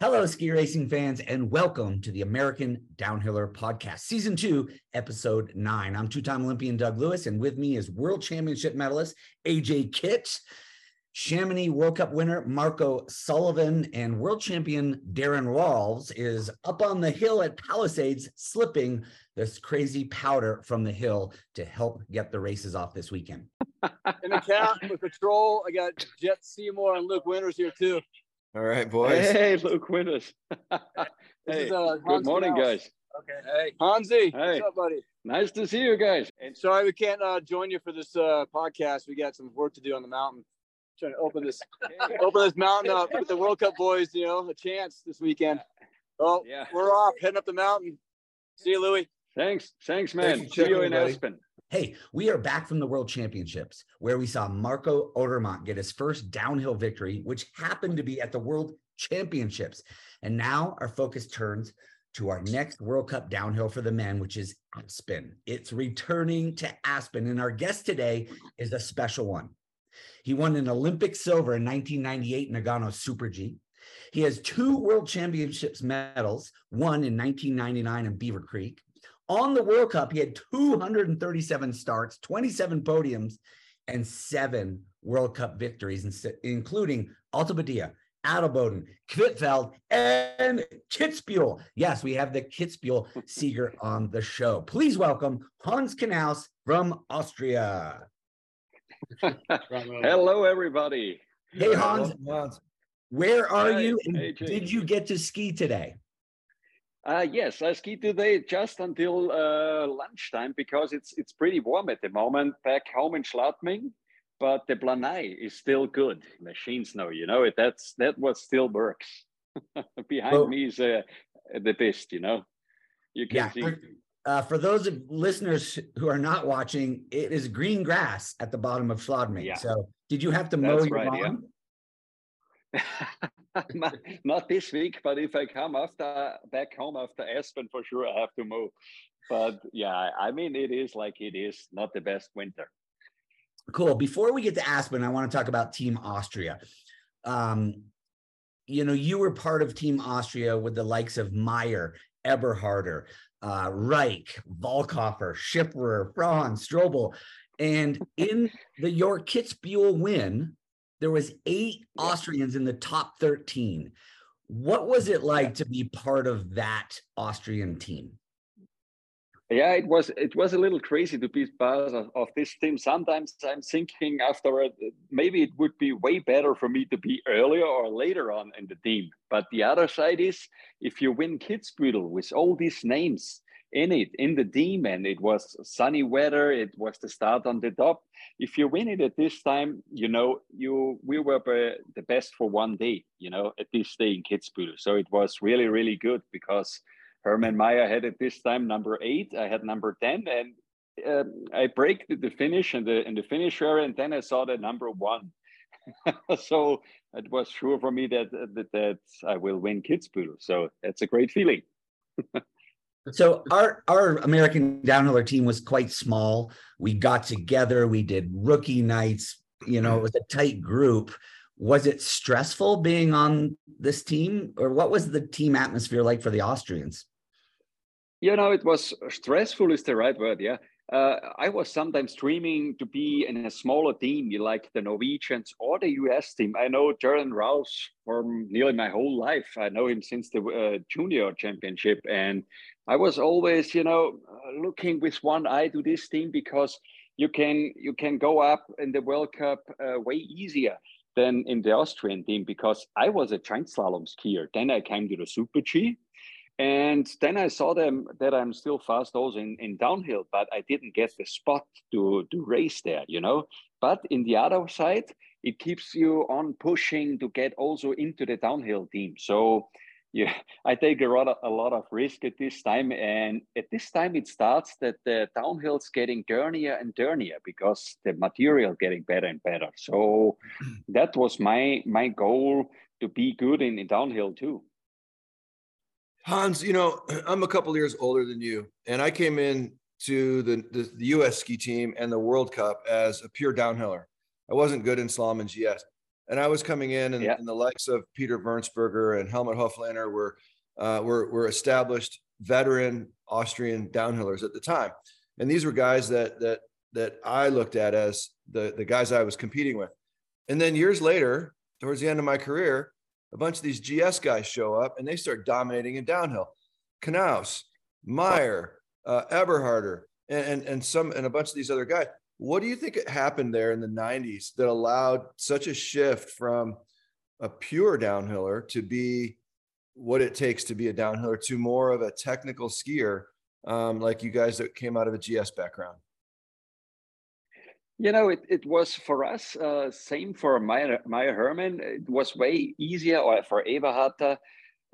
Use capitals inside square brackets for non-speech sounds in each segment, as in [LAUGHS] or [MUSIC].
Hello, ski racing fans, and welcome to the American Downhiller Podcast, Season 2, Episode 9. I'm two time Olympian Doug Lewis, and with me is World Championship medalist AJ Kitt, Chamonix World Cup winner Marco Sullivan, and world champion Daron Rahlves is up on the hill at Palisades, slipping this crazy powder from the hill to help get the races off this weekend. In the count with patrol, I got Jett Seymour and Luke Winters here too. All right, boys. Hey, Luke Winters. [LAUGHS] hey, is, uh, good morning, Canals. guys. Okay. Hey, Hansi. Hey. What's up, buddy? Nice to see you guys. And sorry we can't uh, join you for this uh, podcast. We got some work to do on the mountain. Trying to open this [LAUGHS] open this mountain up with the World Cup boys. You know, a chance this weekend. Oh, [LAUGHS] Yeah. we're off heading up the mountain. See you, Louie. Thanks, thanks, Thanks man. for see you in in, buddy. Aspen. Hey, we are back from the World Championships where we saw Marco Odermatt get his first downhill victory, which happened to be at the World Championships. And now our focus turns to our next World Cup downhill for the men, which is Aspen. It's returning to Aspen. And our guest today is a special one. He won an Olympic silver in 1998 Nagano Super G. He has two World Championships medals, one in 1999 in Beaver Creek. On the World Cup, he had 237 starts, 27 podiums, and seven World Cup victories, including Alta Badia, Adelboden, Kvitfjell, and Kitzbühel. Yes, we have the Kitzbühel [LAUGHS] Sieger on the show. Please welcome Hans Knauss from Austria. [LAUGHS] Hello, everybody. Hey, Hans, Hans. where are Hey, you? And hey, did you get to ski today? Uh, yes, I ski today just until uh, lunchtime because it's it's pretty warm at the moment back home in Schladming, but the Planai is still good. Machine snow, you know, it that's that what still works. [LAUGHS] Behind Well- me is uh, the best, you know. You can Yeah. see. For, uh, for those of listeners who are not watching, it is green grass at the bottom of Schladming. Yeah. So did you have to mow That's your right, lawn? not, [LAUGHS] [LAUGHS] not this week, but if I come after back home after Aspen, for sure I have to move. But yeah, I mean it is like it is not the best winter. Cool. Before we get to Aspen, I want to talk about Team Austria. Um, you know, you were part of Team Austria with the likes of Maier, Eberharter, uh, Reich, Volkoffer, Schifferer, Franz, Strobl. And in the York Kitzbühel win, there was eight. Austrians in the top 13. What was it like to be part of that Austrian team? Yeah, it was it was a little crazy to be part of, of this team. Sometimes I'm thinking after maybe it would be way better for me to be earlier or later on in the team. But the other side is if you win Kitzbühel with all these names in it in the and it was sunny weather, it was the start on the top. If you win it at this time, you know you we were the best for one day. You know at this day in Kitzbühel, so it was really really good because. Hermann Maier had at this time number eight. I had number ten, and um, I break the, the finish and the in the finish area, and then I saw the number one. [LAUGHS] so it was sure for me that, that that I will win Kitzbühel. So that's a great feeling. [LAUGHS] So our our American downhiller team was quite small. We got together, we did rookie nights, you know, it was a tight group. Was it stressful being on this team or what was the team atmosphere like for the Austrians? You know, it was stressful is the right word. Yeah. Uh, I was sometimes dreaming to be in a smaller team, like the Norwegians or the US team. I know Daron Rahlves from nearly my whole life. I know him since the uh, junior championship. And I was always, you know, uh, looking with one eye to this team because you can you can go up in the World Cup uh, way easier than in the Austrian team because I was a giant slalom skier. Then I came to the Super G, and then I saw them that I'm still fast also in, in downhill, but I didn't get the spot to, to race there, you know. But in the other side, it keeps you on pushing to get also into the downhill team. So yeah, I take a lot of, a lot of risk at this time. And at this time it starts that the downhill's getting dirtier and dirtier because the material getting better and better. So [CLEARS THROAT] that was my my goal to be good in, in downhill too. Hans, you know, [CLEARS THROAT] I'm a couple years older than you, and I came in to the, the, the U.S. ski team and the World Cup as a pure downhiller. I wasn't good in slalom and GS. And I was coming in, and, Yeah. and the likes of Peter Wirnsberger and Helmut Höflehner were uh, were were established veteran Austrian downhillers at the time, and these were guys that that that I looked at as the the guys I was competing with. And then years later, towards the end of my career, a bunch of these GS guys show up and they start dominating in downhill. Knauss, Maier, uh, Eberharter, and, and and some and a bunch of these other guys. What do you think happened there in the 90s that allowed such a shift from a pure downhiller to be what it takes to be a downhiller to more of a technical skier, um, like you guys that came out of a GS background? You know, it, it was for us, uh, same for Maier, Maier Hermann. It was way easier, or for Eberharter.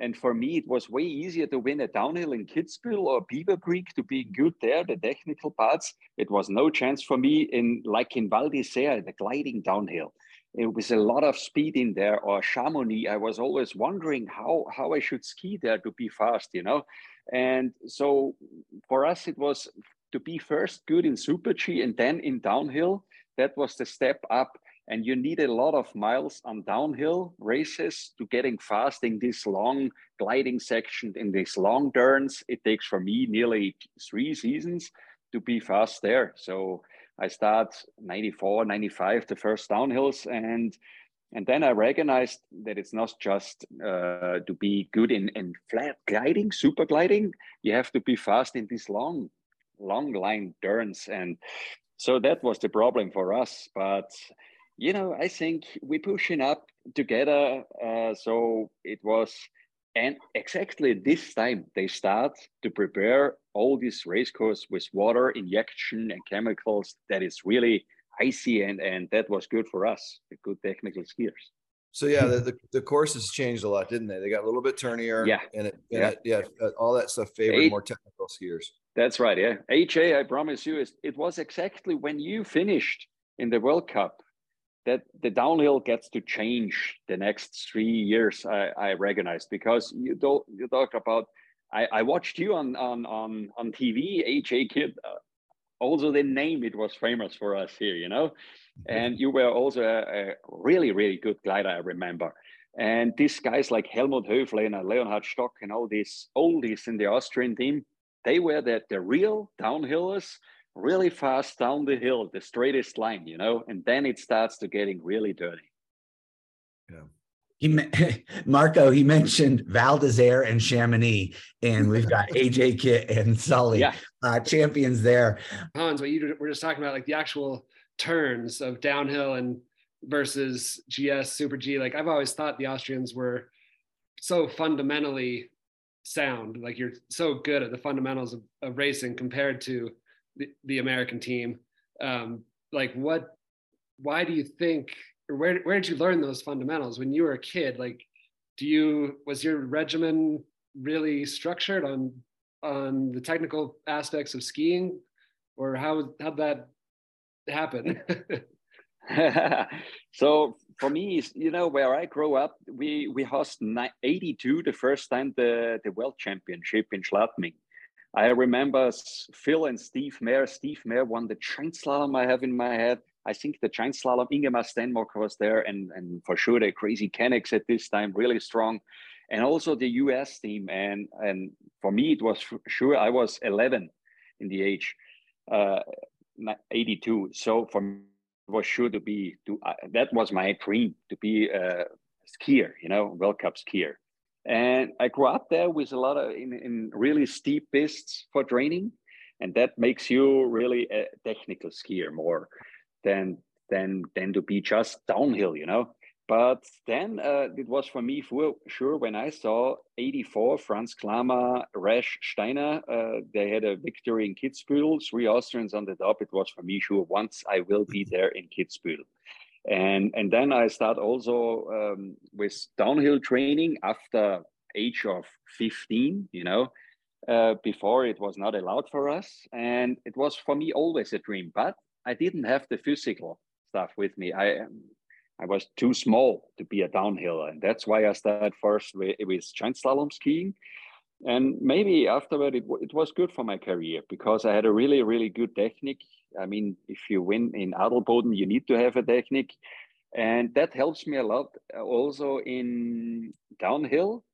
And for me, it was way easier to win a downhill in Kitzbühel or Beaver Creek to be good there, the technical parts. It was no chance for me in like in Val d'Isère, the gliding downhill. It was a lot of speed in there, or Chamonix. I was always wondering how, how I should ski there to be fast, you know? And so for us, it was to be first good in Super G and then in downhill. That was the step up and you need a lot of miles on downhill races to getting fast in this long gliding section in these long turns. It takes for me nearly three seasons to be fast there. So i start 94 95 the first downhills. And and then i recognized that it's not just uh, to be good in, in flat gliding super gliding. You have to be fast in these long long line turns. And so that was the problem for us. But you know, I think we're pushing up together. Uh, so it was, and exactly this time they start to prepare all these race course with water injection and chemicals that is really icy, and and that was good for us, the good technical skiers. So yeah, the, the, the courses changed a lot, didn't they? They got a little bit turnier. Yeah. And it, and Yeah. it, yeah, uh, all that stuff favored more technical skiers. That's right. Yeah. AJ, I promise you, is it was exactly when you finished in the World Cup that the downhill gets to change the next three years. I, I recognized because you don't you talk about. I, I watched you on on on on TV, AJ Kitt. Uh, also, the name it was famous for us here, you know, and you were also a, a really really good glider. I remember. And these guys like Helmut Höflehner, Leonhard Stock, and all these oldies in the Austrian team, they were the, the real downhillers, really fast down the hill, the straightest line, you know, and then it starts to getting really dirty. Yeah. He [LAUGHS] Marco, he mentioned Val d'Isère and Chamonix, and we've got [LAUGHS] AJ Kitt and Sully, Yeah. uh, champions there. Hans, what you were just talking about, like the actual turns of downhill and versus GS, Super G. Like I've always thought the Austrians were so fundamentally sound. Like you're so good at the fundamentals of, of racing compared to the, the American team. Um, like what? Why do you think? Or where where did you learn those fundamentals when you were a kid? Like, do you was your regimen really structured on on the technical aspects of skiing, or how how'd that happen? [LAUGHS] so for me, you know, where I grew up, we we host 82 the first time the, the world championship in Schladming. I remember Phil and Steve Mahre. Steve Mahre won the giant slalom I have in my head. I think the giant slalom, Ingemar Stenmark was there, and, and for sure the crazy Canucks at this time, really strong. And also the US team. And, and for me, it was sure I was 11 in the age, uh, 82. So for me, it was sure to be, to, uh, that was my dream to be a skier, you know, World Cup skier. And I grew up there with a lot of in, in really steep pists for training, and that makes you really a technical skier more than than than to be just downhill, you know. But then uh, it was for me for sure when I saw 84 Franz Klammer, Resch Steiner. Uh, they had a victory in Kitzbühel, three Austrians on the top. It was for me sure once I will be there in Kitzbühel and and then i start also um, with downhill training after age of 15 you know uh, before it was not allowed for us. And it was for me always a dream but i didn't have the physical stuff with me. I um, i was too small to be a downhiller. And that's why i started first with, with giant slalom skiing. And maybe afterward it, it was good for my career because i had a really really good technique I mean, if you win in Adelboden, you need to have a technique. and that helps me a lot uh, also in downhill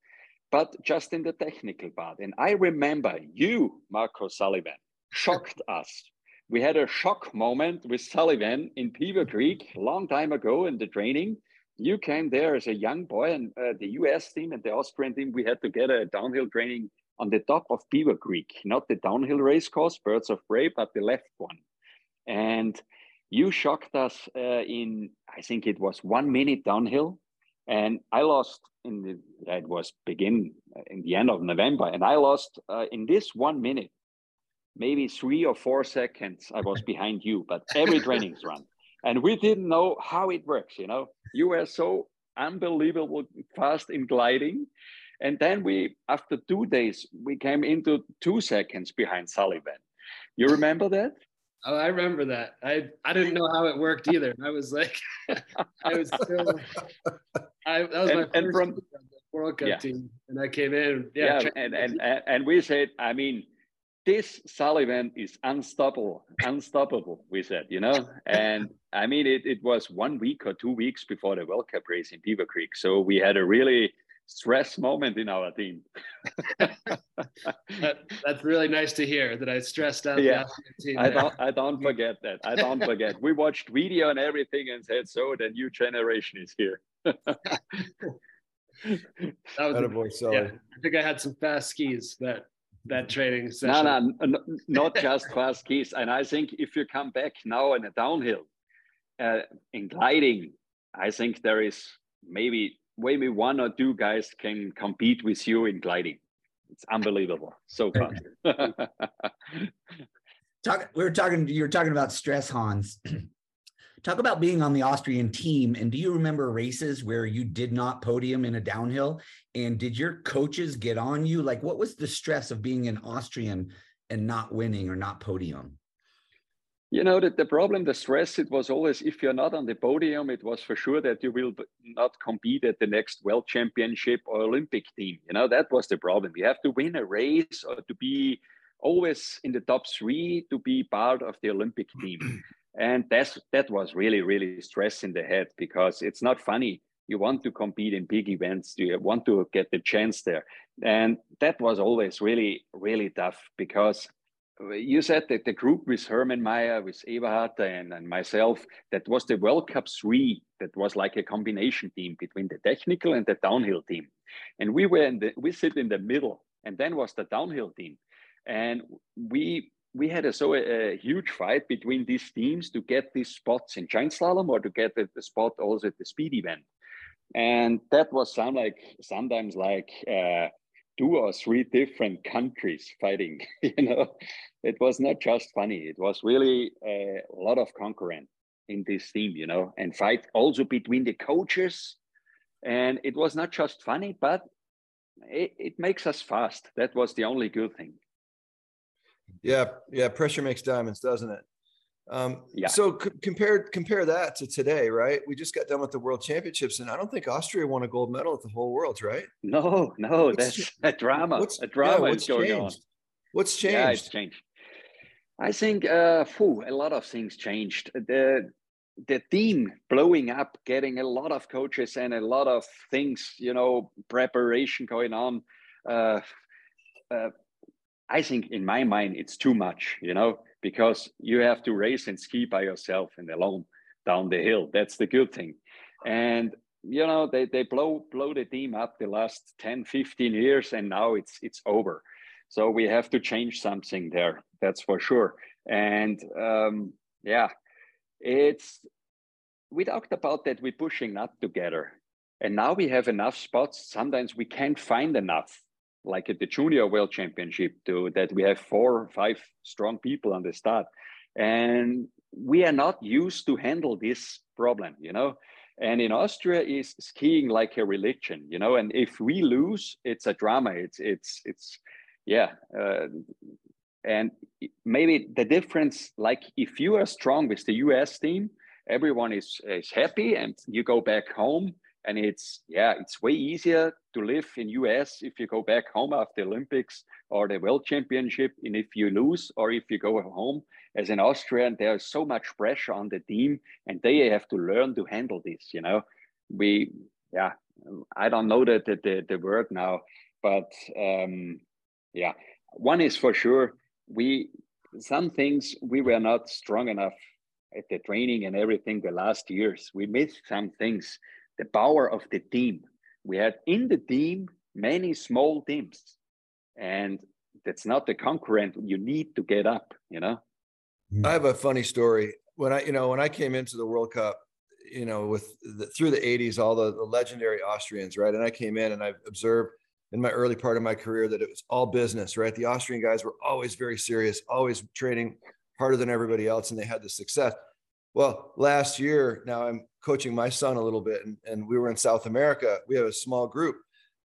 but just in the technical part. And i remember you marco sullivan [LAUGHS] shocked us. We had a shock moment with sullivan in beaver creek a long time ago in the training. You came there as a young boy and uh, the us team and the austrian team we had together a downhill training on the top of beaver creek not the downhill race course birds of prey but the left one and you shocked us uh, in i think it was one minute downhill. And i lost in the it was begin uh, in the end of november. And i lost uh, in this one minute maybe three or four seconds i was behind you but every training's run. And we didn't know how it works you know? You were so unbelievable fast in gliding. And then we after two days we came into two seconds behind sullivan. You remember that Oh, I remember that. I I didn't know how it worked either. I was like, [LAUGHS] I was still. I that was And- my first from- World Cup Yeah. team, and I came in. Yeah, yeah, and, and and and we said i mean this sullivan is unstoppable unstoppable we said you know and i mean it, it was one week or two weeks before the world cup race in beaver creek so we had a really stress moment in our team that, that's really nice to hear that I stressed out. Yeah. the team i don't i don't forget that i don't forget we watched video and everything and said so the new generation is here [LAUGHS] That was the- Attaboy, Sully. yeah. I think I had some fast skis that that training no session. no n- not just fast skis and i think if you come back now in a downhill uh, in gliding i think there is maybe maybe one or two guys can compete with you in gliding it's unbelievable so fun Talk, we were talking, you were talking about stress, Hans. [CLEARS THROAT] Talk about being on the Austrian team. And do you remember races where you did not podium in a downhill? And did your coaches get on you? Like, what was the stress of being an Austrian and not winning or not podium? You know that the problem the stress it was always if you're not on the podium it was for sure that you will not compete at the next world championship or olympic team. You know that was the problem. You have to win a race or to be always in the top three to be part of the olympic team. [CLEARS THROAT] And that's that was really really stress in the head because it's not funny. You want to compete in big events. You want to get the chance there. And that was always really really tough because you said that the group with Hermann Mayer, with Eberhard and, and myself, that was the World Cup three. That was like a combination team between the technical and the downhill team. And we were in the we sit in the middle, and then was the downhill team. And we we had a so a, a huge fight between these teams to get these spots in giant slalom or to get the, the spot also at the speed event. And that was some like sometimes like uh, two or three different countries fighting. [LAUGHS] you know, it was not just funny. It was really a lot of concurrent in this team. You know, and fight also between the coaches. And it was not just funny, but it, it makes us fast. That was the only good thing. Yeah, yeah. Pressure makes diamonds, doesn't it? Um, Yeah. So c- compare compare that to today, right? We just got done with the World Championships, and I don't think Austria won a gold medal at the whole World, right? No, no, What's that's a [LAUGHS] drama. What's a yeah, drama what's is going on. changed? What's Yeah, it's changed? changed. I think uh, phew, a lot of things changed. The the team blowing up, getting a lot of coaches and a lot of things, you know, preparation going on. Uh, uh, I think in my mind it's too much, you know, because you have to race and ski by yourself and alone down the hill. That's the good thing. And you know, they, they blow blow the team up the last 10, 15 years and now it's it's over. So we have to change something there. That's for sure. And um, yeah, it's we talked about that we're pushing up together. And now we have enough spots. Sometimes we can't find enough, like at the junior world championship, to that we have four or five strong people on the start. And we are not used to handle this problem, you know. And in Austria is skiing like a religion, you know. And if we lose, it's a drama. It's it's it's yeah. Uh, and maybe the difference, like if you are strong with the US team, everyone is, is happy and you go back home and it's yeah it's way easier to live in us if you go back home after olympics or the world championship and if you lose or if you go home as an austrian. There's so much pressure on the team and they have to learn to handle this you know. We yeah i don't know the the, the word now but um yeah. One is for sure we some things we were not strong enough at the training and everything the last years. We missed some things the power of the team. We had in the team many small teams, and that's not the concurrent. You need to get up, you know. I have a funny story. When I, you know, when I came into the World Cup, you know, with the, through the 80s, all the, the legendary Austrians, right? And I came in and I observed in my early part of my career that it was all business, right? The Austrian guys were always very serious, always training harder than everybody else, and they had the success. Well, last year, now I'm coaching my son a little bit, and, and we were in South America. We have a small group,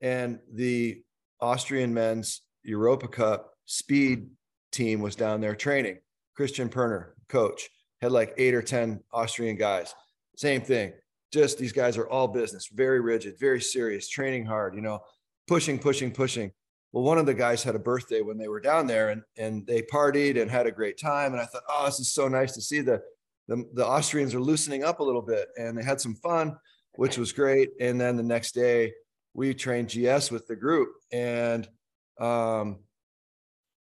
and the Austrian men's Europa Cup speed team was down there training. Christian Perner, coach, had like eight or 10 Austrian guys. Same thing. Just these guys are all business, very rigid, very serious, training hard, you know, pushing, pushing, pushing. Well, one of the guys had a birthday when they were down there and, and they partied and had a great time. And I thought, oh, this is so nice to see the the, the Austrians are loosening up a little bit and they had some fun, which was great. And then the next day we trained GS with the group and um,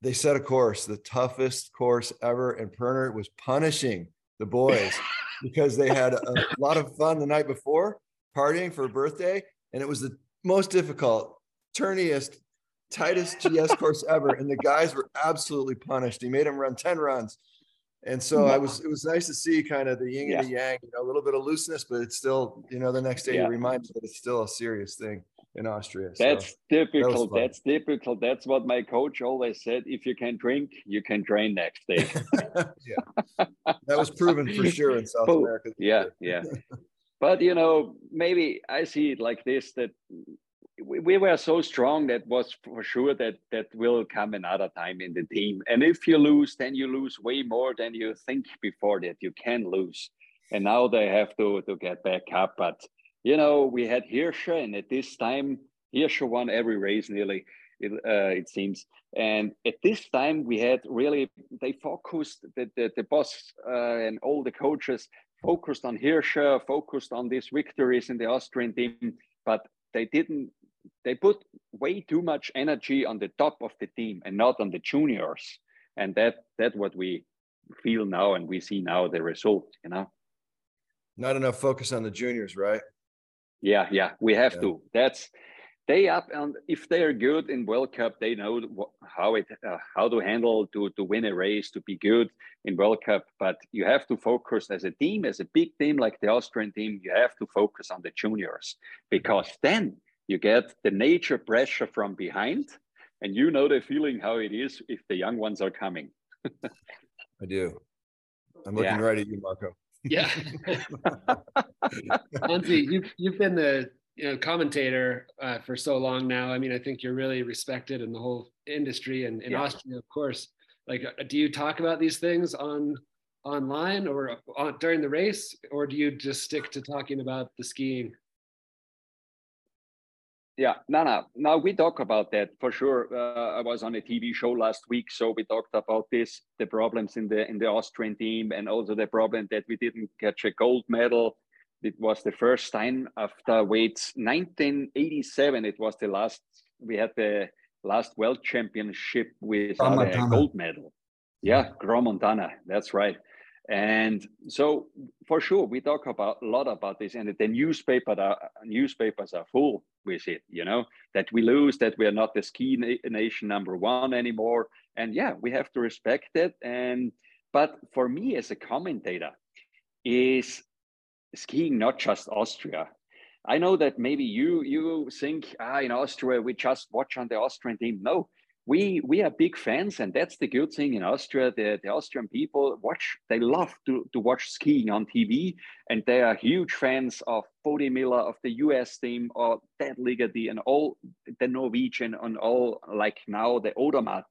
they set a course, the toughest course ever. And Perner was punishing the boys [LAUGHS] because they had a lot of fun the night before partying for a birthday. And it was the most difficult, turniest, tightest GS course ever. And the guys were absolutely punished. He made them run 10 runs and so I was, it was nice to see kind of the yin yeah. and the yang, you know, a little bit of looseness, but it's still, you know, the next day yeah. you remind that it's still a serious thing in Austria. That's so typical. That That's typical. That's what my coach always said. If you can drink, you can train next day. [LAUGHS] yeah. That was proven for sure in South America. Yeah. Yeah. but, you know, maybe I see it like this that we, we were so strong that was for sure that that will come another time in the team. And if you lose, then you lose way more than you think before that you can lose. And now they have to to get back up. But you know, we had Hirscher, and at this time, Hirscher won every race nearly. It, uh, it seems. And at this time, we had really they focused the the, the boss uh, and all the coaches focused on Hirscher, focused on these victories in the Austrian team, but they didn't they put way too much energy on the top of the team and not on the juniors. And that that's what we feel now and we see now the result you know? Not enough focus on the juniors right? Yeah yeah we have yeah. to. That's they up and if they are good in world cup they know how it uh, how to handle to to win a race to be good in world cup. But you have to focus as a team as a big team like the austrian team you have to focus on the juniors. Because then you get the nature pressure from behind and you know the feeling how it is if the young ones are coming. [LAUGHS] I do. I'm looking yeah. right at you marco. Yeah. [LAUGHS] Hansi, you've, you've been the you know commentator uh, for so long now. I mean i think you're really respected in the whole industry and in yeah. austria of course. Like uh, do you talk about these things on online or on, during the race or do you just stick to talking about the skiing yeah, no, no. Now we talk about that for sure. Uh, I was on a TV show last week, so we talked about this, the problems in the in the Austrian team, and also the problem that we didn't catch a gold medal. It was the first time after wait 1987. It was the last we had the last world championship with a gold medal. Yeah, Crans-Montana. That's right. And so, for sure, we talk about a lot about this, and the newspaper, the newspapers are full with it. You know that we lose, that we are not the ski na- nation number one anymore, and yeah, we have to respect it. And but for me as a commentator, is skiing not just Austria? I know that maybe you you think ah in Austria we just watch on the Austrian team. No, we we are big fans and that's the good thing in austria the, the austrian people watch they love to, to watch skiing on tv and they are huge fans of Bode Miller of the us team or Ted Ligety and all the norwegian and all like now the odermatt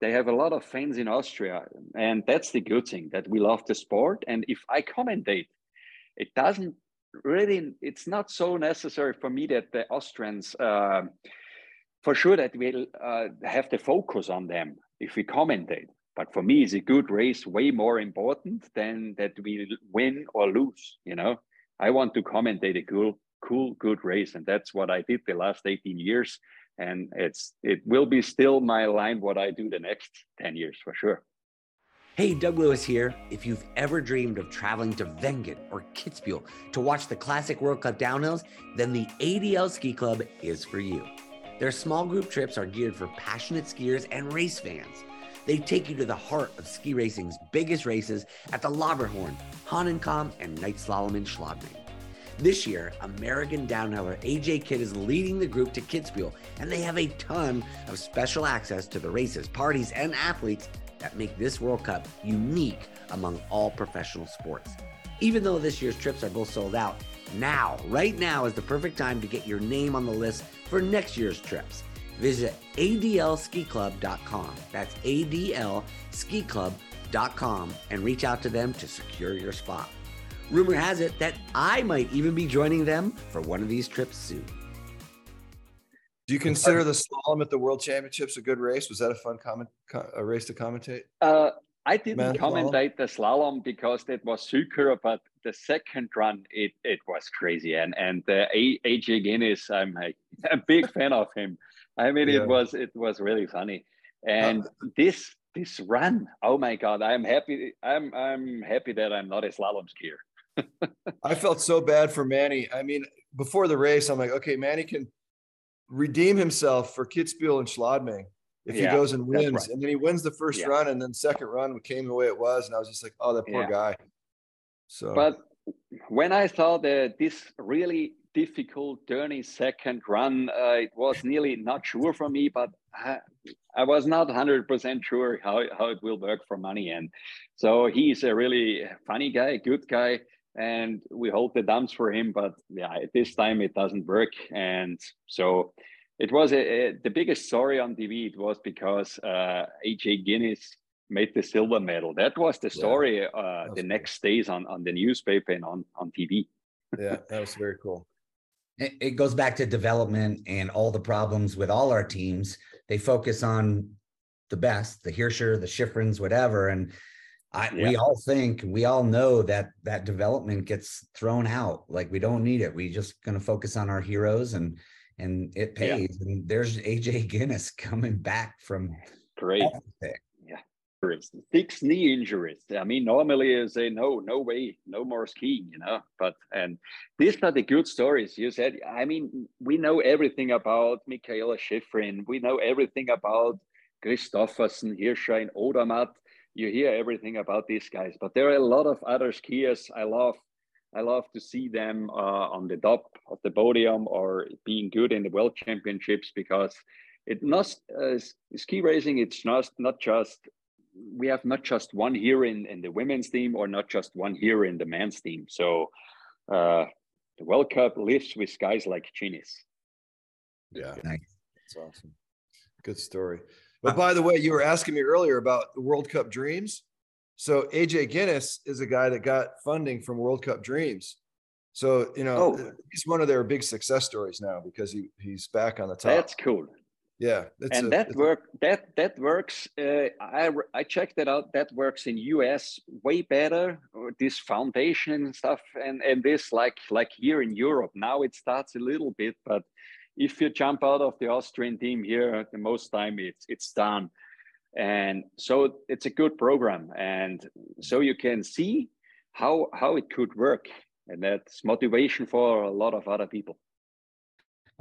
they have a lot of fans in austria and that's the good thing that we love the sport and if i commentate it doesn't really it's not so necessary for me that the Austrians. Uh, for sure that we'll uh, have the focus on them if we commentate. But for me, it's a good race way more important than that we win or lose. You know, I want to commentate a cool, cool, good race, and that's what I did the last 18 years. And it's it will be still my line what I do the next 10 years for sure. Hey, Doug Lewis here. If you've ever dreamed of traveling to Wengen or Kitzbühel to watch the classic World Cup downhills, then the ADL Ski Club is for you. Their small group trips are geared for passionate skiers and race fans. They take you to the heart of ski racing's biggest races at the Lauberhorn, Hahnenkamm, and Night Slalom in Schladming. This year, American downhiller AJ Kitt is leading the group to Kitzbühel, and they have a ton of special access to the races, parties, and athletes that make this World Cup unique among all professional sports. Even though this year's trips are both sold out, now, right now is the perfect time to get your name on the list for next year's trips. Visit adlskiclub.com. That's adlskiclub.com and reach out to them to secure your spot. Rumor has it that I might even be joining them for one of these trips soon. Do you consider the slalom at the World Championships a good race? Was that a fun comment, a race to commentate? Uh, I didn't commentate the slalom because it was super, but the second run it it was crazy. And and the AJ Ginnis, I'm a, [LAUGHS] a big fan of him. I mean, yeah. it was it was really funny. And uh, this this run, oh my god, I'm happy. I'm I'm happy that I'm not a slalom skier. [LAUGHS] I felt so bad for Manny. I mean, before the race, I'm like, okay, Manny can redeem himself for Kitzbühel and Schladming if yeah, he goes and wins. Right. And then he wins the first yeah. run, and then second run came the way it was, and I was just like, oh, that poor yeah. guy. So, but when I saw the this really difficult turning second run, uh, it was nearly not sure for me, but I, I was not hundred percent sure how how it will work for Manny. And so he's a really funny guy, good guy. And we hold the dumps for him, but yeah, at this time it doesn't work. And so it was a, a, the biggest story on TV. It was because uh, AJ Ginnis made the silver medal. That was the story. Yeah, uh, the cool. next days on on the newspaper and on on TV. yeah, that was very cool. It, it goes back to development and all the problems with all our teams. They focus on the best, the Hirscher, the Shiffrins, whatever, and I, yeah. we all think we all know that that development gets thrown out. Like we don't need it. We just going to focus on our heroes and and it pays. Yeah. And there's AJ Ginnis [LAUGHS] coming back from great. Yeah. Six knee injuries. I mean, normally you say no, no way, no more skiing, you know. But and these are the good stories. You said, I mean, we know everything about Mikaela Shiffrin. We know everything about Kristoffersen, Hirscher, and Odermatt. You hear everything about these guys, but there are a lot of other skiers I love I love to see them uh, on the top of the podium or being good in the world championships because it not uh, ski racing. It's not not just we have not just one here in, in the women's team or not just one here in the men's team. So uh, the World Cup lives with guys like Ginnis. Yeah, nice. that's awesome. Good story. But by the way, you were asking me earlier about the World Cup dreams. So AJ Ginnis is a guy that got funding from World Cup Dreams. So you know oh. he's one of their big success stories now because he he's back on the top. That's cool. Yeah, and a, that work that that works. Uh, I I checked it out. That works in US way better. This foundation and stuff, and and this like like here in Europe now it starts a little bit, but if you jump out of the Austrian team here, the most time it's it's done and so it's a good program and so you can see how how it could work and that's motivation for a lot of other people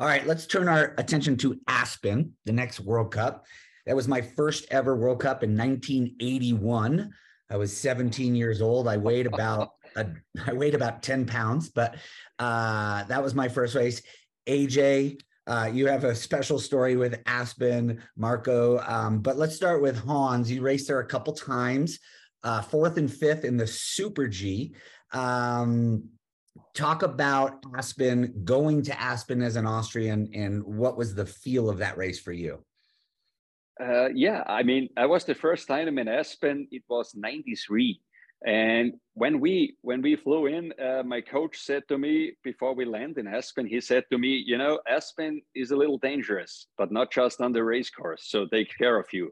all right let's turn our attention to aspen the next world cup that was my first ever world cup in 1981 i was 17 years old i weighed about [LAUGHS] a, i weighed about 10 pounds but uh, that was my first race aj uh, you have a special story with Aspen, Marco. Um, but let's start with Hans. You raced there a couple times, uh, fourth and fifth in the Super G. Um, talk about Aspen, going to Aspen as an Austrian, and what was the feel of that race for you? Uh, yeah, I mean, I was the first time in Aspen. It was 93. And when we when we flew in, uh, my coach said to me before we land in Aspen, he said to me, you know, Aspen is a little dangerous, but not just on the race course. So take care of you.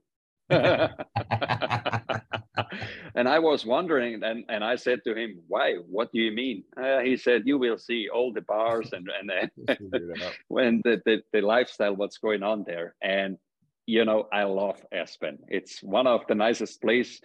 [LAUGHS] [LAUGHS] [LAUGHS] and I was wondering, and, and I said to him, "Why? What do you mean?" Uh, he said, "You will see all the bars and and [LAUGHS] when the, the the lifestyle, what's going on there." And you know, I love Aspen. It's one of the nicest place.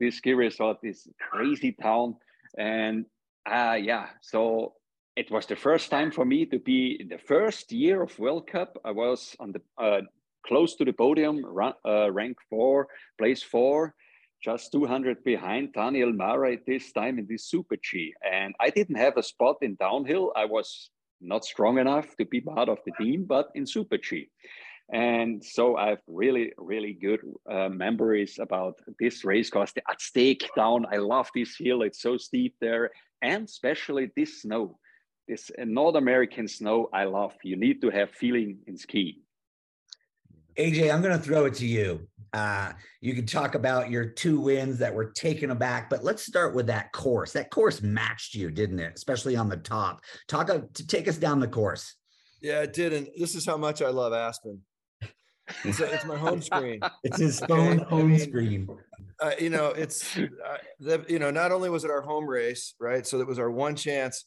This ski resort is crazy town, and uh, yeah, so it was the first time for me to be in the first year of World Cup. I was on the uh, close to the podium, uh, rank four, place four, just 200 behind Daniel Mahrer at this time in this Super G. And I didn't have a spot in downhill. I was not strong enough to be part of the team, but in Super G. And so I have really, really good uh, memories about this race course, the Aztec down. I love this hill. It's so steep there. And especially this snow, this North American snow, I love. You need to have feeling in skiing. AJ, I'm going to throw it to you. Uh, you can talk about your two wins that were taken aback, but let's start with that course. That course matched you, didn't it? Especially on the top. Talk to take us down the course. Yeah, it did. And this is how much I love Aspen. It's, it's my home screen. [LAUGHS] It's his phone home I mean, screen. Uh, you know, it's uh, the, you know, not only was it our home race, right? So it was our one chance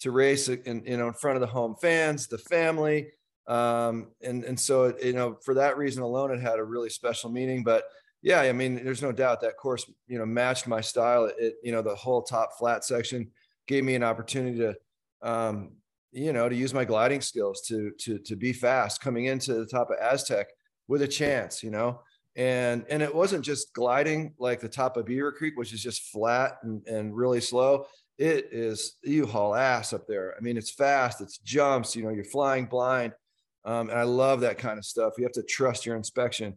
to race in you know in front of the home fans, the family, um, and and so you know for that reason alone it had a really special meaning but yeah i mean there's no doubt that course you know matched my style. It you know the whole top flat section gave me an opportunity to um, you know to use my gliding skills to to to be fast coming into the top of aztec with a chance you know? And and it wasn't just gliding like the top of beaver creek which is just flat and, and really slow. It is you haul ass up there. I mean it's fast it's jumps you know you're flying blind um, and I love that kind of stuff. You have to trust your inspection.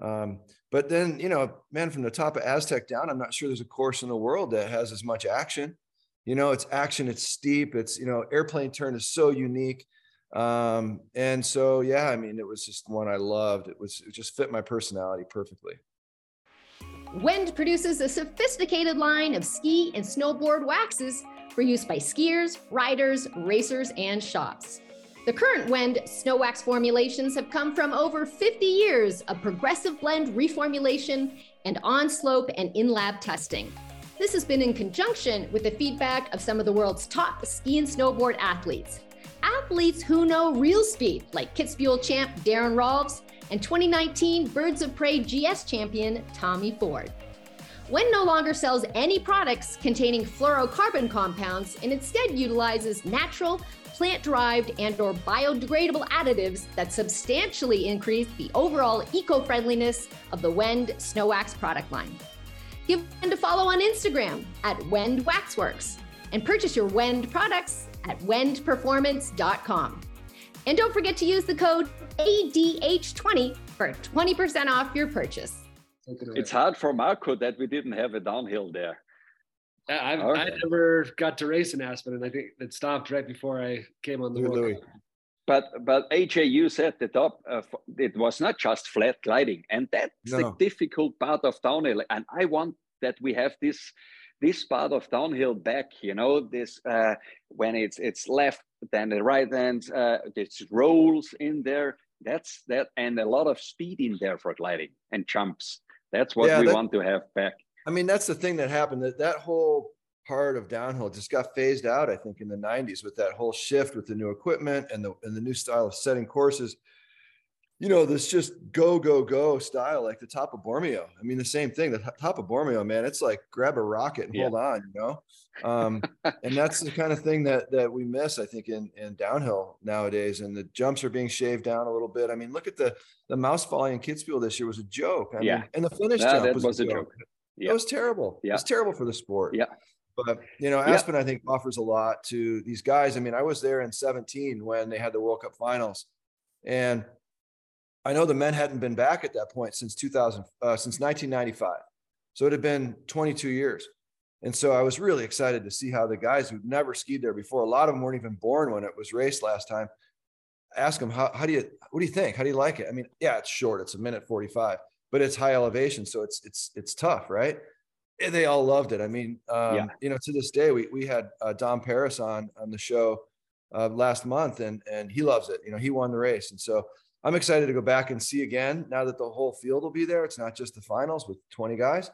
Um, but then, you know, man, from the top of Aztec down, I'm not sure there's a course in the world that has as much action. You know, it's action, it's steep, it's, you know, airplane turn is so unique. Um, and so, yeah, I mean, it was just one I loved. It was, it just fit my personality perfectly. Wend produces a sophisticated line of ski and snowboard waxes for use by skiers, riders, racers, and shops. The current Wend snow wax formulations have come from over 50 years of progressive blend reformulation and on slope and in lab testing. This has been in conjunction with the feedback of some of the world's top ski and snowboard athletes. Athletes who know real speed, like Kitzbühel champ Daron Rahlves and 2019 Birds of Prey GS champion Tommy Ford. Wend no longer sells any products containing fluorocarbon compounds and instead utilizes natural, plant-derived and or biodegradable additives that substantially increase the overall eco-friendliness of the Wend Snow Wax product line. Give Wend a follow on Instagram at Wend Waxworks and purchase your Wend products at wendperformance.com. And don't forget to use the code ADH20 for 20% off your purchase. It's hard for Marco that we didn't have a downhill there. I've, okay. I never got to race in Aspen, and I think it stopped right before I came on the World But but AJ, you said the top. Uh, it was not just flat gliding, and that's no. the difficult part of downhill. And I want that we have this this part of downhill back. You know, this uh, when it's it's left, then the right hand, uh, there's rolls in there. That's that, and a lot of speed in there for gliding and jumps. That's what yeah, we that, want to have back. I mean, that's the thing that happened. That that whole part of downhill just got phased out. I think in the '90s with that whole shift with the new equipment and the and the new style of setting courses. You know, this just go go go style, like the top of Bormio. I mean, the same thing. The top of Bormio, man, it's like grab a rocket and yeah. hold on. You know, um, [LAUGHS] and that's the kind of thing that that we miss, I think, in in downhill nowadays. And the jumps are being shaved down a little bit. I mean, look at the the Mausefalle in Kitzbühel this year was a joke. I yeah, mean, and the finish no, jump was, was, a joke. joke. It was terrible. Yeah. It was terrible for the sport. Yeah. But you know, Aspen. I think offers a lot to these guys. I mean, I was there in 17 when they had the World Cup finals, and I know the men hadn't been back at that point since 2000, uh, since 1995. So it had been 22 years. And so I was really excited to see how the guys who'd never skied there before, a lot of them weren't even born when it was raced last time. Ask them, how, how do you, what do you think? How do you like it? I mean, yeah, it's short. It's a minute 45, but it's high elevation. So it's, it's, it's tough, right? And they all loved it. I mean, um, Yeah. you know, to this day, we we had uh, Dom Paris on on the show uh, last month, and and he loves it. You know, he won the race, and so I'm excited to go back and see again. Now that the whole field will be there, it's not just the finals with 20 guys.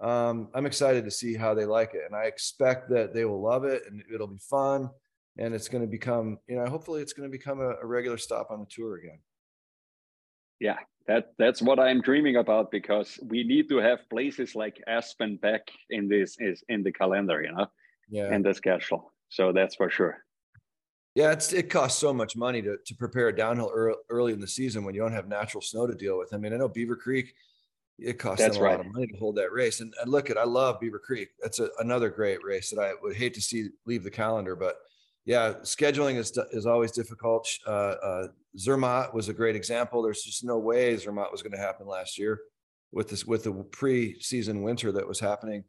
Um, I'm excited to see how they like it, and I expect that they will love it, and it'll be fun, and it's going to become, you know, hopefully it's going to become a, a regular stop on the tour again. Yeah, that that's what I'm dreaming about because we need to have places like Aspen back in this is in the calendar, you know, Yeah, in the schedule. So that's for sure. Yeah, it's it costs so much money to to prepare a downhill early, early in the season when you don't have natural snow to deal with. I mean, I know Beaver Creek, it costs That's them a lot of money to hold that race. And, and look at, I love Beaver Creek. That's a, another great race that I would hate to see leave the calendar. But yeah, scheduling is is always difficult. Uh, uh, Zermatt was a great example. There's just no way Zermatt was going to happen last year with this with the pre-season winter that was happening.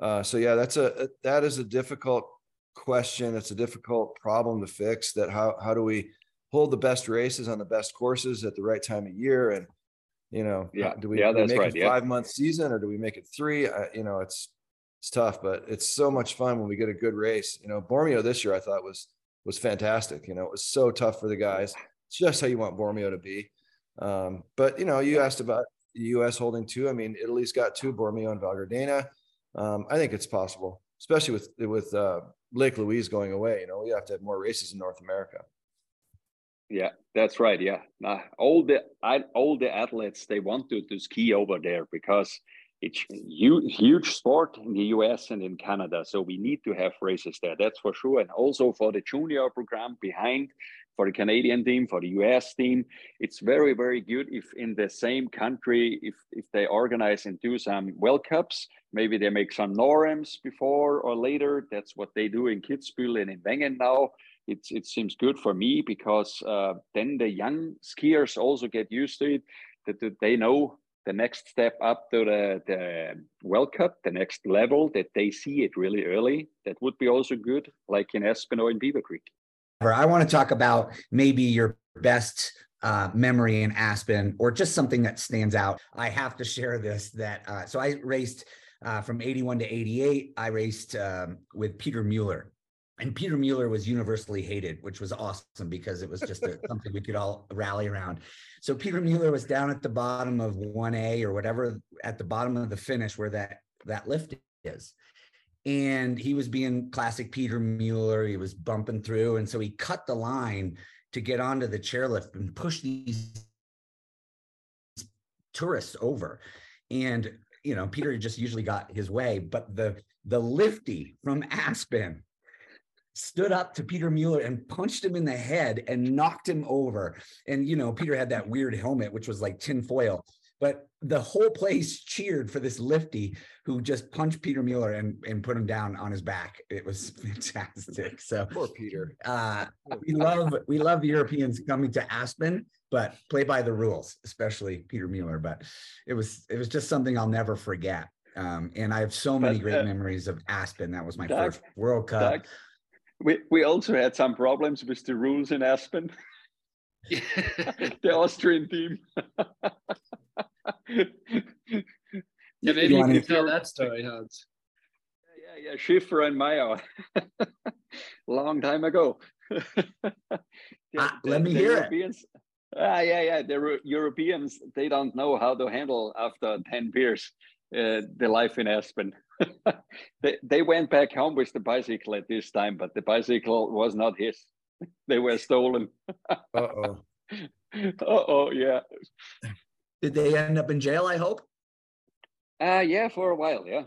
Uh, so yeah, that's a that is a difficult question. It's a difficult problem to fix. That how how do we hold the best races on the best courses at the right time of year? And you know, Yeah. do we, Yeah, do we make right. a Yeah. five month season or do we make it three? I, you know, it's it's tough, but it's so much fun when we get a good race. You know, Bormio this year I thought was was fantastic. You know, it was so tough for the guys. It's just how you want Bormio to be. Um, but you know, you asked about the U.S. holding two. I mean, Italy's got two, Bormio and Valgardena. Um, I think it's possible, especially with with uh, Lake Louise going away. You know, we have to have more races in North America. Yeah, that's right. Yeah, nah, all the I, all the athletes they want to, to ski over there because it's huge, huge sport in the US and in Canada. So we need to have races there. That's for sure. And also for the junior program behind, for the Canadian team, for the US team, it's very very good if in the same country if if they organize and do some World Cups. Maybe they make some NorAms before or later. That's what they do in Kitzbühel and in Wengen now it's it seems good for me because uh, then the young skiers also get used to it that they know the next step up to the, the World Cup, the next level, that they see it really early. That would be also good, like in Aspen or in Beaver Creek. I want to talk about maybe your best uh, memory in Aspen or just something that stands out. I have to share this that uh, so I raced uh, from 81 to 88. I raced um, with Peter Mueller. And Peter Mueller was universally hated, which was awesome because it was just a, [LAUGHS] something we could all rally around. So Peter Mueller was down at the bottom of 1A or whatever at the bottom of the finish where that that lift is and he was being classic Peter Mueller. He was bumping through, and so he cut the line to get onto the chairlift and push these tourists over. And you know, Peter just usually got his way, but the the lifty from Aspen stood up to Peter Mueller and punched him in the head and knocked him over. And you know, Peter had that weird helmet, which was like tin foil. But the whole place cheered for this lifty who just punched Peter Mueller and, and put him down on his back. It was [LAUGHS] fantastic. So Poor Peter. uh, we love we love [LAUGHS] Europeans coming to Aspen, but play by the rules, especially Peter Mueller. But it was it was just something I'll never forget. Um, and I have so many But, great uh, memories of Aspen. That was my first World Cup. We, we also had some problems with the rules in Aspen, [LAUGHS] the Austrian team. Yeah, maybe You you, can tell that story, Hans. Yeah, yeah, Schifferer and Maier. [LAUGHS] Long time ago. The- [LAUGHS] Ah, the- let me the hear it. Ah, yeah, yeah. The Ru- Europeans, they don't know how to handle after 10 beers uh, the life in Aspen. [LAUGHS] they, they went back home with the bicycle at this time, but the bicycle was not his. [LAUGHS] They were stolen. [LAUGHS] Uh-oh. oh, yeah. Did they end up in jail? I hope. Uh, yeah, for a while, yeah.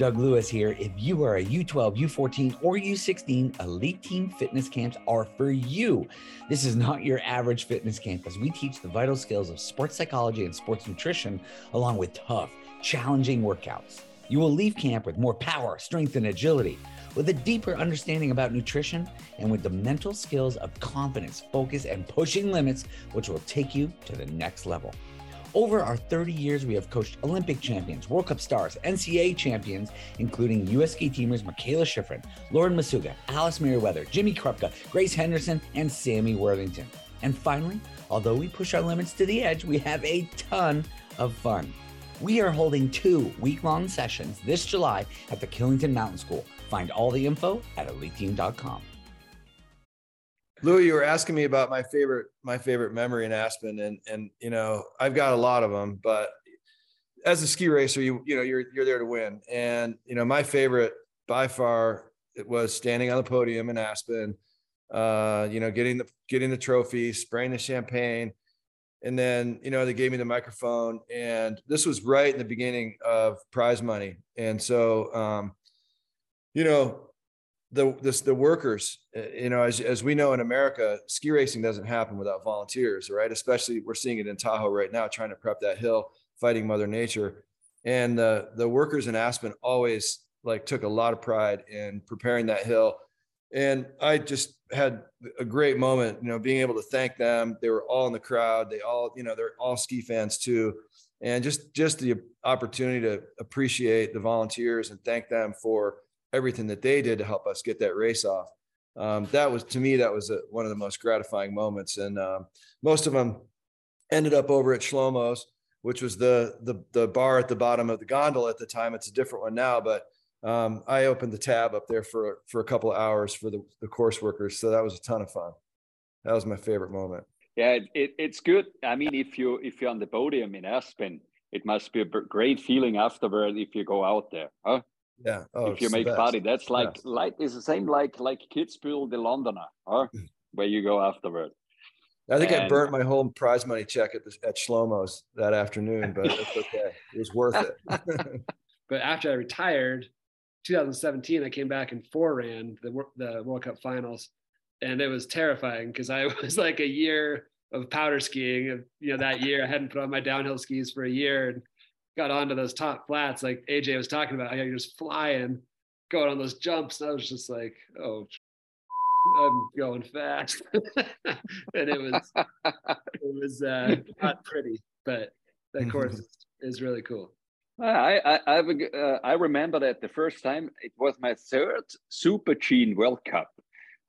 Doug Lewis here. If you are a U12, U14, or U16, Elite Team fitness camps are for you. This is not your average fitness camp as we teach the vital skills of sports psychology and sports nutrition, along with tough, challenging workouts. You will leave camp with more power, strength, and agility, with a deeper understanding about nutrition, and with the mental skills of confidence, focus, and pushing limits, which will take you to the next level. Over our 30 years, we have coached Olympic champions, World Cup stars, NCAA champions, including US ski teamers Mikaela Shiffrin, Lauren Macuga, Alice Merryweather, Jimmy Krupka, Grace Henderson, and Sammy Worthington. And finally, although we push our limits to the edge, we have a ton of fun. We are holding two week long sessions this July at the Killington Mountain School. Find all the info at eliteteam.com. Louis, you were asking me about my favorite my favorite memory in Aspen, and and you know I've got a lot of them, but as a ski racer, you you know you're you're there to win, and you know my favorite by far it was standing on the podium in Aspen, uh, you know getting the getting the trophy, spraying the champagne, and then you know they gave me the microphone, and this was right in the beginning of prize money, and so um, you know the this, the workers uh, you know as, as we know in america ski racing doesn't happen without volunteers right? Especially we're seeing it in tahoe right now trying to prep that hill fighting mother nature. And the the workers in aspen always like took a lot of pride in preparing that hill. And i just had a great moment you know being able to thank them. They were all in the crowd. They all you know they're all ski fans too. And just just the opportunity to appreciate the volunteers and thank them for everything that they did to help us get that race off. Um, that was to me that was a, one of the most gratifying moments, and um, most of them ended up over at Shlomo's, which was the, the the bar at the bottom of the gondola at the time. It's a different one now, but um, I opened the tab up there for for a couple of hours for the, the course workers, so that was a ton of fun. That was my favorite moment. Yeah, it, it's good. I mean, if you if you're on the podium in Aspen, it must be a great feeling afterward if you go out there, huh? Yeah. Oh, if you make party, that's like yeah. like it's the same like like Kitzbühel, the Londoner, huh? Mm. where you go afterward. I think and, I burnt my whole prize money check at the, at Shlomo's that afternoon, but [LAUGHS] it's okay. It was worth it. [LAUGHS] but after I retired, 2017, I came back and four ran the the World Cup finals, and it was terrifying because I [LAUGHS] was like a year of powder skiing. You know, that year I hadn't put on my downhill skis for a year, and got onto those top flats, like AJ was talking about, how you're just flying, going on those jumps. I was just like, oh, I'm going fast, [LAUGHS] and it was it was uh, not pretty, but that course is, is really cool. I I I, a, uh, I remember that the first time it was my third Super G World Cup.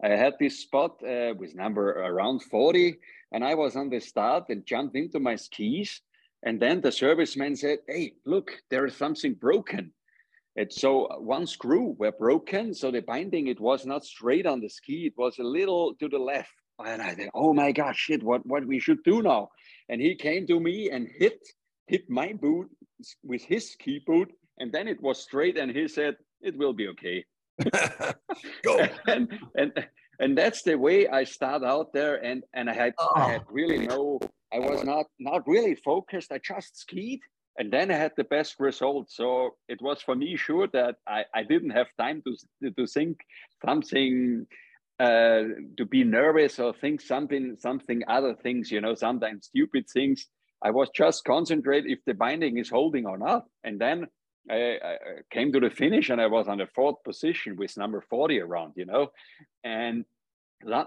I had this spot uh, with number around 40, and I was on the start and jumped into my skis and then the serviceman said, Hey, look, there is something broken. And so uh, one screw were broken. So the binding, it was not straight on the ski. It was a little to the left. And I said, Oh my God, shit, what, what we should do now? And he came to me and hit, hit my boot with his ski boot. And then it was straight. And he said, It will be okay. [LAUGHS] Go. [LAUGHS] and, and and that's the way I start out there. And and I had oh. I had really no I was not not really focused. I just skied, and then I had the best result. So it was for me sure that I, I didn't have time to to think something uh, to be nervous or think something something other things. You know, sometimes stupid things. I was just concentrate if the binding is holding or not, and then I, I, came to the finish and I was on the fourth position with number 40 around, you know. And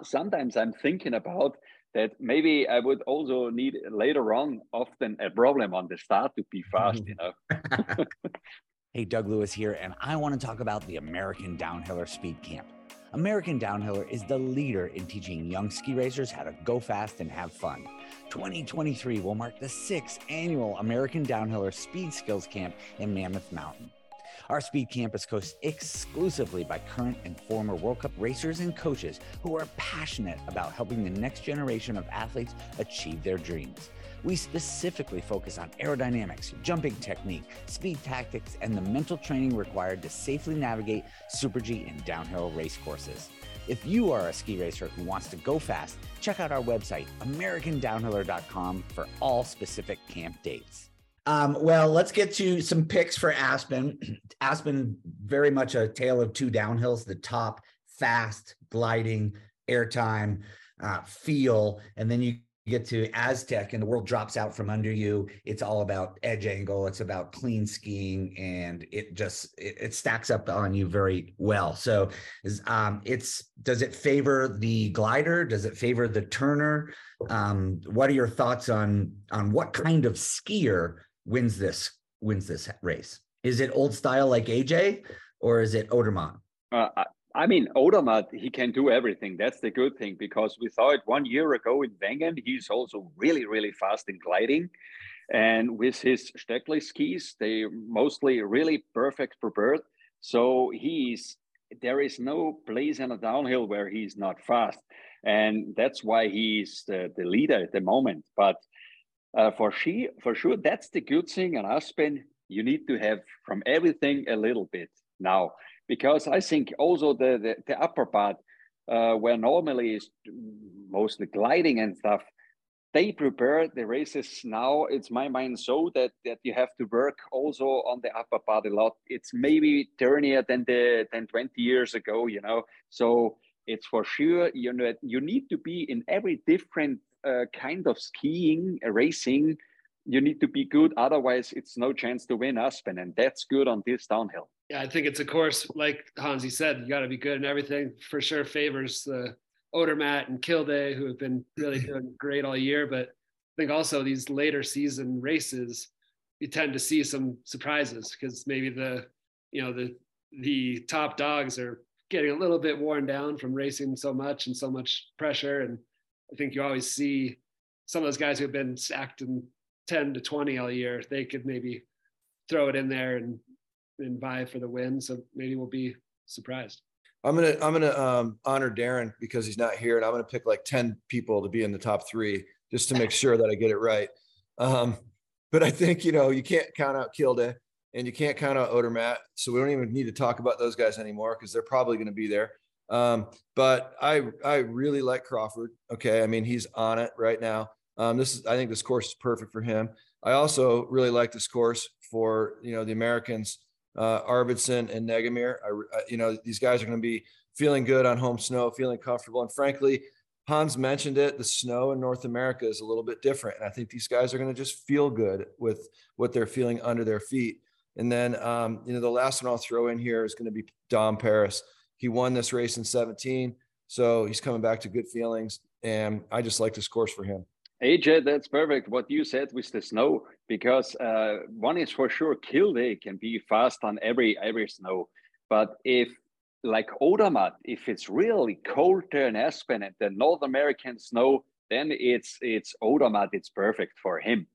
sometimes I'm thinking about that maybe I would also need later on often a problem on the start to be fast, know. [LAUGHS] hey, Doug Lewis here, and I want to talk about the American Downhiller Speed Camp. American Downhiller is the leader in teaching young ski racers how to go fast and have fun. 2023 will mark the sixth annual American Downhiller Speed Skills Camp in Mammoth Mountain. Our speed camp is coached exclusively by current and former World Cup racers and coaches who are passionate about helping the next generation of athletes achieve their dreams. We specifically focus on aerodynamics, jumping technique, speed tactics, and the mental training required to safely navigate Super G and downhill race courses. If you are a ski racer who wants to go fast, check out our website, AmericanDownhiller.com, for all specific camp dates. Um, well, let's get to some picks for Aspen. Aspen, very much a tale of two downhills the top, fast, gliding, airtime, uh, feel. And then you get to Aztec and the world drops out from under you. It's all about edge angle. It's about clean skiing and it just, it, it stacks up on you very well. So um, it's, does it favor the glider? Does it favor the turner? Um, what are your thoughts on, on what kind of skier wins this wins this race? Is it old style like AJ or is it Odermatt? Uh, I, mean, Odermatt, he can do everything. That's the good thing because we saw it one year ago in Wengen. He's also really, really fast in gliding. And with his Stöckli skis, they mostly really perfect for bird. So he's there is no place in a downhill where he's not fast. And that's why he's the, the leader at the moment. But uh, for she for sure, that's the good thing in Aspen. You need to have from everything a little bit now because I think also the the, the upper part uh, where normally is mostly gliding and stuff, they prepare the races now. It's my mind so that that you have to work also on the upper part a lot. It's maybe turnier than the than 20 years ago, you know. So it's for sure you know you need to be in every different uh, kind of skiing uh, racing you need to be good otherwise it's no chance to win aspen and that's good on this downhill yeah, I think it's a course like Hansi said, you got to be good and everything. For sure, favors the Odermatt and Kilde, who have been really [LAUGHS] doing great all year. But I think also these later season races, you tend to see some surprises because maybe the you know the the top dogs are getting a little bit worn down from racing so much and so much pressure. And I think you always see some of those guys who have been stacked in 10 to 20 all year, they could maybe throw it in there and and vie for the win. So maybe we'll be surprised. I'm gonna I'm gonna um, honor Daron because he's not here, and I'm gonna pick like ten people to be in the top three just to make [LAUGHS] sure that I get it right. Um, but I think you know you can't count out Kilde and you can't count out Odermatt, so we don't even need to talk about those guys anymore because they're probably going to be there. Um, but I I really like Crawford. Okay, I mean he's on it right now. Um, this is I think this course is perfect for him. I also really like this course for you know the Americans uh, Arvidsson and Negomir. I, you know, these guys are going to be feeling good on home snow, feeling comfortable. And frankly, Hans mentioned it. The snow in North America is a little bit different, and I think these guys are going to just feel good with what they're feeling under their feet. And then, um, you know, the last one I'll throw in here is going to be Dom Paris. He won this race in 17, so he's coming back to good feelings, and I just like this course for him. AJ, that's perfect. What you said with the snow, because uh, one is for sure, Kilde can be fast on every every snow. But if like Odermatt, if it's really cold there in Aspen and the North American snow, then it's it's Odermatt. It's perfect for him.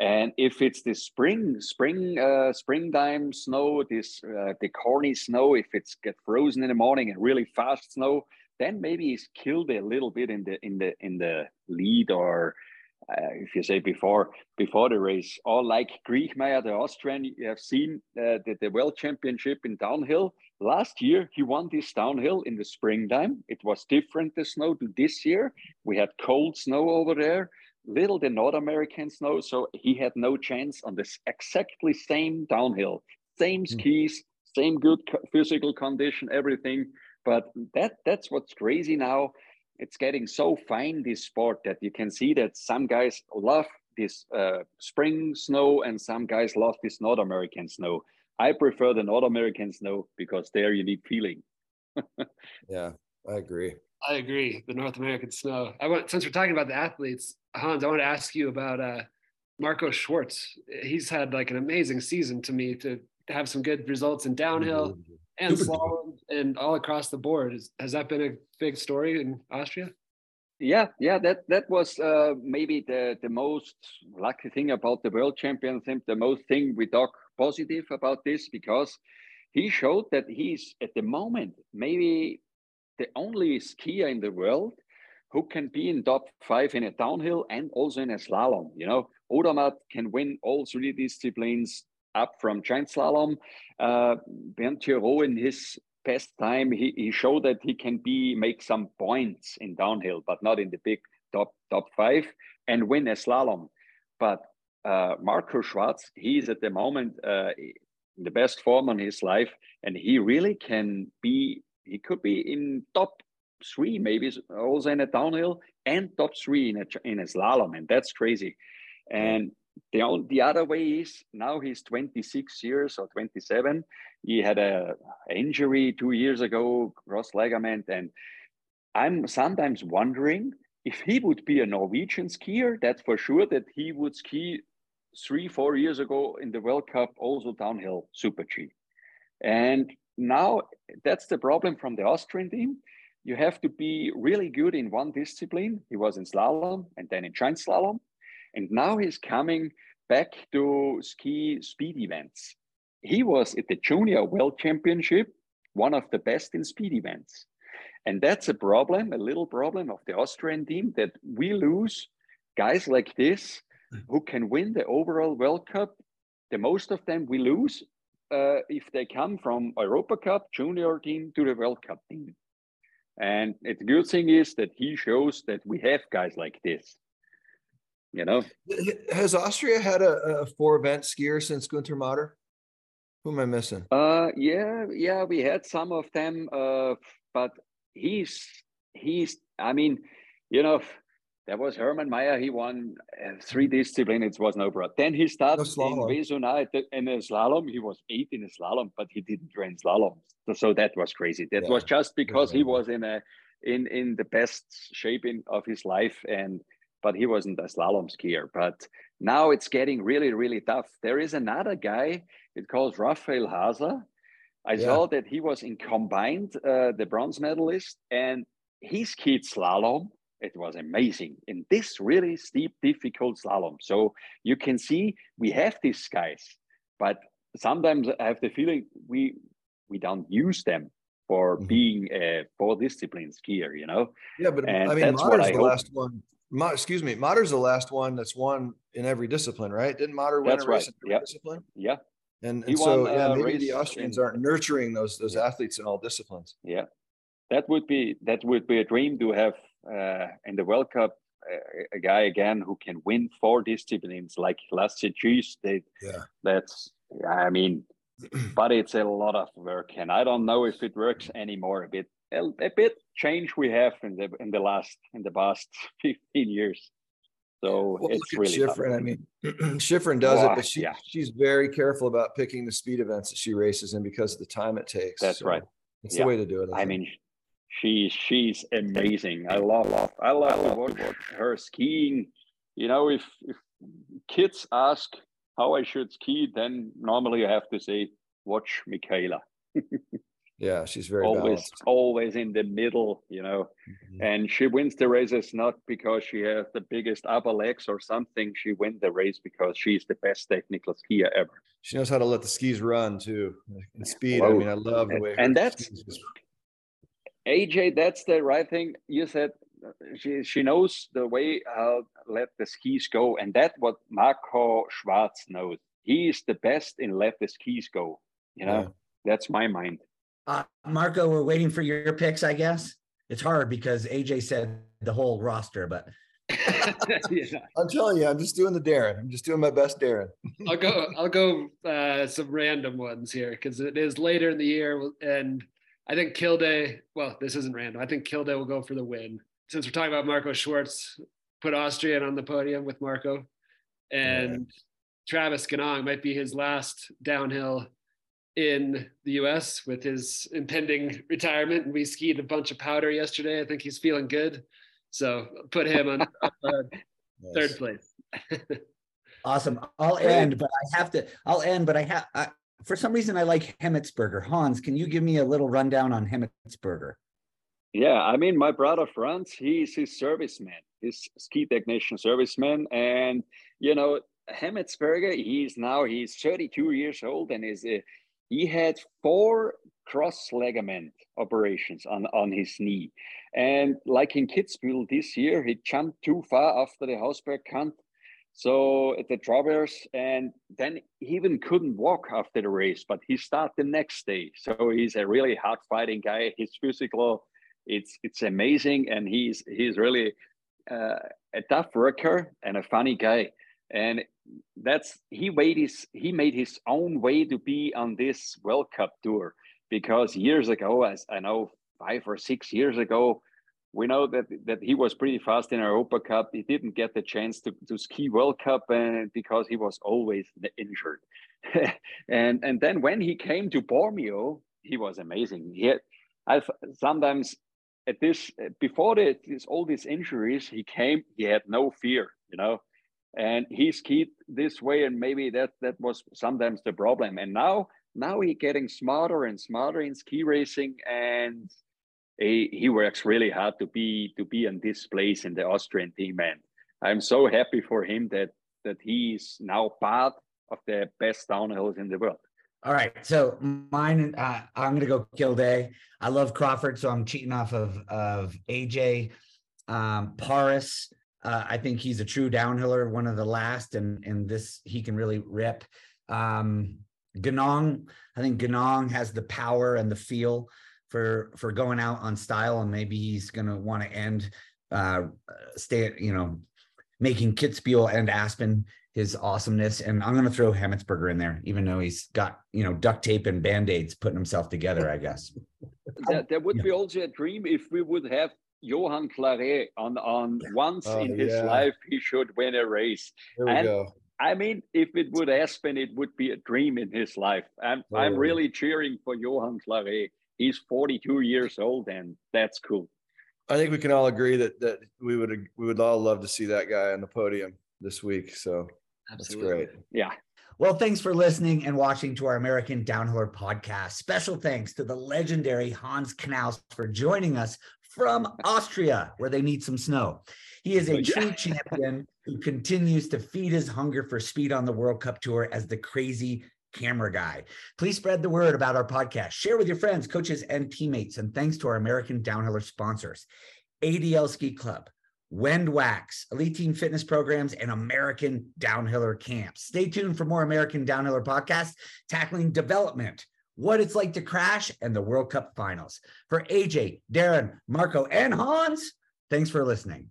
And if it's the spring, spring, uh, springtime snow, this uh, the corny snow, if it's get frozen in the morning and really fast snow, then maybe he's killed a little bit in the in the in the lead or uh, if you say before before the race, or like Kriechmayr, the Austrian, you have seen uh, the, the World Championship in downhill. Last year, he won this downhill in the springtime. It was different, the snow, to this year. We had cold snow over there, little the North Americans know. So he had no chance on this exactly same downhill, same mm. skis, same good physical condition, everything. But that that's what's crazy now it's getting so fine this sport that you can see that some guys love this uh, spring snow and some guys love this North American snow. I prefer the North American snow because there you need feeling. [LAUGHS] yeah, I agree. I agree. The North American snow. I want since we're talking about the athletes, Hans, I want to ask you about uh, Marco Schwarz. He's had like an amazing season to me to have some good results in downhill and slalom and all across the board. Is, has that been a big story in Austria? Yeah, yeah, that that was uh, maybe the the most lucky thing about the world championship. The most thing we talk positive about this because he showed that he's at the moment maybe the only skier in the world who can be in top five in a downhill and also in a slalom. You know, Odermatt can win all three disciplines up from giant slalom. Uh, Bernd Giraud in his past time, he, he showed that he can be make some points in downhill, but not in the big top top five and win a slalom. But uh, Marco Schwarz, he's at the moment uh, in the best form on his life, and he really can be. He could be in top three, maybe also in a downhill, and top three in a in a slalom, and that's crazy. And the, the other way is now he's 26 years or 27. He had a injury two years ago, cross ligament, and I'm sometimes wondering if he would be a Norwegian skier. That's for sure that he would ski three, four years ago in the World Cup, also downhill Super G. And now that's the problem from the Austrian team. You have to be really good in one discipline. He was in slalom and then in giant slalom. And now he's coming back to ski speed events. He was at the junior world championship, one of the best in speed events. And that's a problem, a little problem of the Austrian team that we lose guys like this who can win the overall World Cup. The most of them we lose uh, if they come from Europa Cup junior team to the World Cup team. And it's the good thing is that he shows that we have guys like this. You know, has Austria had a, a four event skier since Gunther Mader? Who am I missing? Uh, yeah, yeah, we had some of them, uh, but he's he's. I mean, you know, there was Hermann Maier. He won uh, three disciplines. It was no problem. Then he started no in Vezuna in a slalom. He was eight in a slalom, but he didn't train slalom. So, so that was crazy. That yeah. was just because he was in a in in the best shape in, of his life, and but he wasn't a slalom skier. But now it's getting really really tough. There is another guy. It calls Raphael Haaser. I yeah. saw that he was in combined, uh, the bronze medalist, and he skied slalom it was amazing in this really steep, difficult slalom. So you can see we have these guys, but sometimes I have the feeling we we don't use them for mm-hmm. being a four discipline skier, you know? Yeah, but and I mean, Mader's the hope. last one. Excuse me, Mader's the last one that's won in every discipline, right? Didn't Mader win that's a race in every yep. discipline? Yeah. And, and so, won, yeah, uh, maybe the Austrians in, aren't nurturing those those yeah. athletes in all disciplines. Yeah, that would be that would be a dream to have Uh, in the World Cup a, a, guy again who can win four disciplines like Cheese. They, yeah. That's I mean, [CLEARS THROAT] but it's a lot of work, and I don't know if it works anymore. A bit a, a bit change we have in the in the last in the past [LAUGHS] fifteen years. So well, it's really Shiffrin. I mean, [CLEARS THROAT] Shiffrin does it, but she yeah. she's very careful about picking the speed events that she races in because of the time it takes. That's so right. It's yeah. the way to do it. I, I mean, she's she's amazing. I love I love to watch her skiing. You know, if if kids ask how I should ski, then normally I have to say, watch Michaela. [LAUGHS] yeah, she's very always balanced. always in the middle, you know. Mm-hmm. And she wins the races not because she has the biggest upper legs or something. She wins the race because she's the best technical skier ever. She knows how to let the skis run too. In speed. I mean, I love the way and that's AJ, that's the right thing. You said she she knows the way how let the skis go, and that's what Marco Schwarz knows. He is the best in let the skis go. You know, yeah. that's my mind. Uh, Marco, we're waiting for your picks. I guess it's hard because AJ said the whole roster, but. [LAUGHS] yeah. I'm telling you, I'm just doing the Daron. I'm just doing my best, Daron. I'll go. I'll go uh, some random ones here because it is later in the year, and I think Kilde, well, this isn't random. I think Kilde will go for the win. Since we're talking about Marco Schwarz, put Austrian on the podium with Marco. And yeah. Travis Ganong might be his last downhill in the US with his impending retirement. And we skied a bunch of powder yesterday. I think he's feeling good. So put him on uh, third [LAUGHS] place. [LAUGHS] awesome. I'll end, but I have to, I'll end, but I have, for some reason I like Hemetsberger. Hans, can you give me a little rundown on Hemetsberger? Yeah, I mean, my brother Franz, he's his serviceman, he's ski technician serviceman, and you know, Hemetsberger, he's now he's 32 years old and is a, he had four cross ligament operations on on his knee, and like in Kitzbühel this year, he jumped too far after the Hausberg so at the Travers, and then he even couldn't walk after the race, but he started the next day. So he's a really hard fighting guy. His physical, it's it's amazing, and he's he's really uh, a tough worker and a funny guy. And that's he made his he made his own way to be on this World Cup tour because years ago, as I know five or six years ago, we know that that he was pretty fast in Europa Cup. He didn't get the chance to, to ski World Cup and uh, because he was always injured. [LAUGHS] and and then when he came to Bormio, he was amazing. He had, I've sometimes at this before this all these injuries, he came. He had no fear, you know, and he skied this way. And maybe that that was sometimes the problem. And now now he getting smarter and smarter in ski racing, and he, he works really hard to be to be in this place in the Austrian team. And I'm so happy for him that that he's now part of the best downhills in the world. All right. So mine, uh, I'm going to go Kilde. I love Crawford, so I'm cheating off of, of AJ. Um, Paris, uh, I think he's a true downhiller, one of the last, and, and this, he can really rip. Um, Ganong, I think Ganong has the power and the feel for, for going out on style, and maybe he's going to want to end, uh, stay, you know, making Kitzbühel and Aspen his awesomeness. And I'm going to throw Hemetsberger in there, even though he's got, you know, duct tape and band-aids putting himself together, I guess. That, that would yeah. be also a dream if we would have Johan Clarey on, on once oh, in his yeah. life, he should win a race. There we and, go. I mean, if it would Aspen, it would be a dream in his life. I'm, oh. I'm really cheering for Johan Clarey. He's 42 years old, and that's cool. I think we can all agree that that we would we would all love to see that guy on the podium this week. So Absolutely. That's great. Yeah. Well, thanks for listening and watching to our American Downhiller podcast. Special thanks to the legendary Hans Knauss for joining us from Austria, where they need some snow. He is a oh, true champion who continues to feed his hunger for speed on the World Cup Tour as the crazy camera guy. Please spread the word about our podcast. Share with your friends, coaches, and teammates. And thanks to our American Downhiller sponsors ADL Ski Club, Wend Wax, Elite Team Fitness Programs, and American Downhiller Camps. Stay tuned for more American Downhiller podcasts tackling development, what it's like to crash, and the World Cup finals. For AJ, Daron, Marco, and Hans, thanks for listening.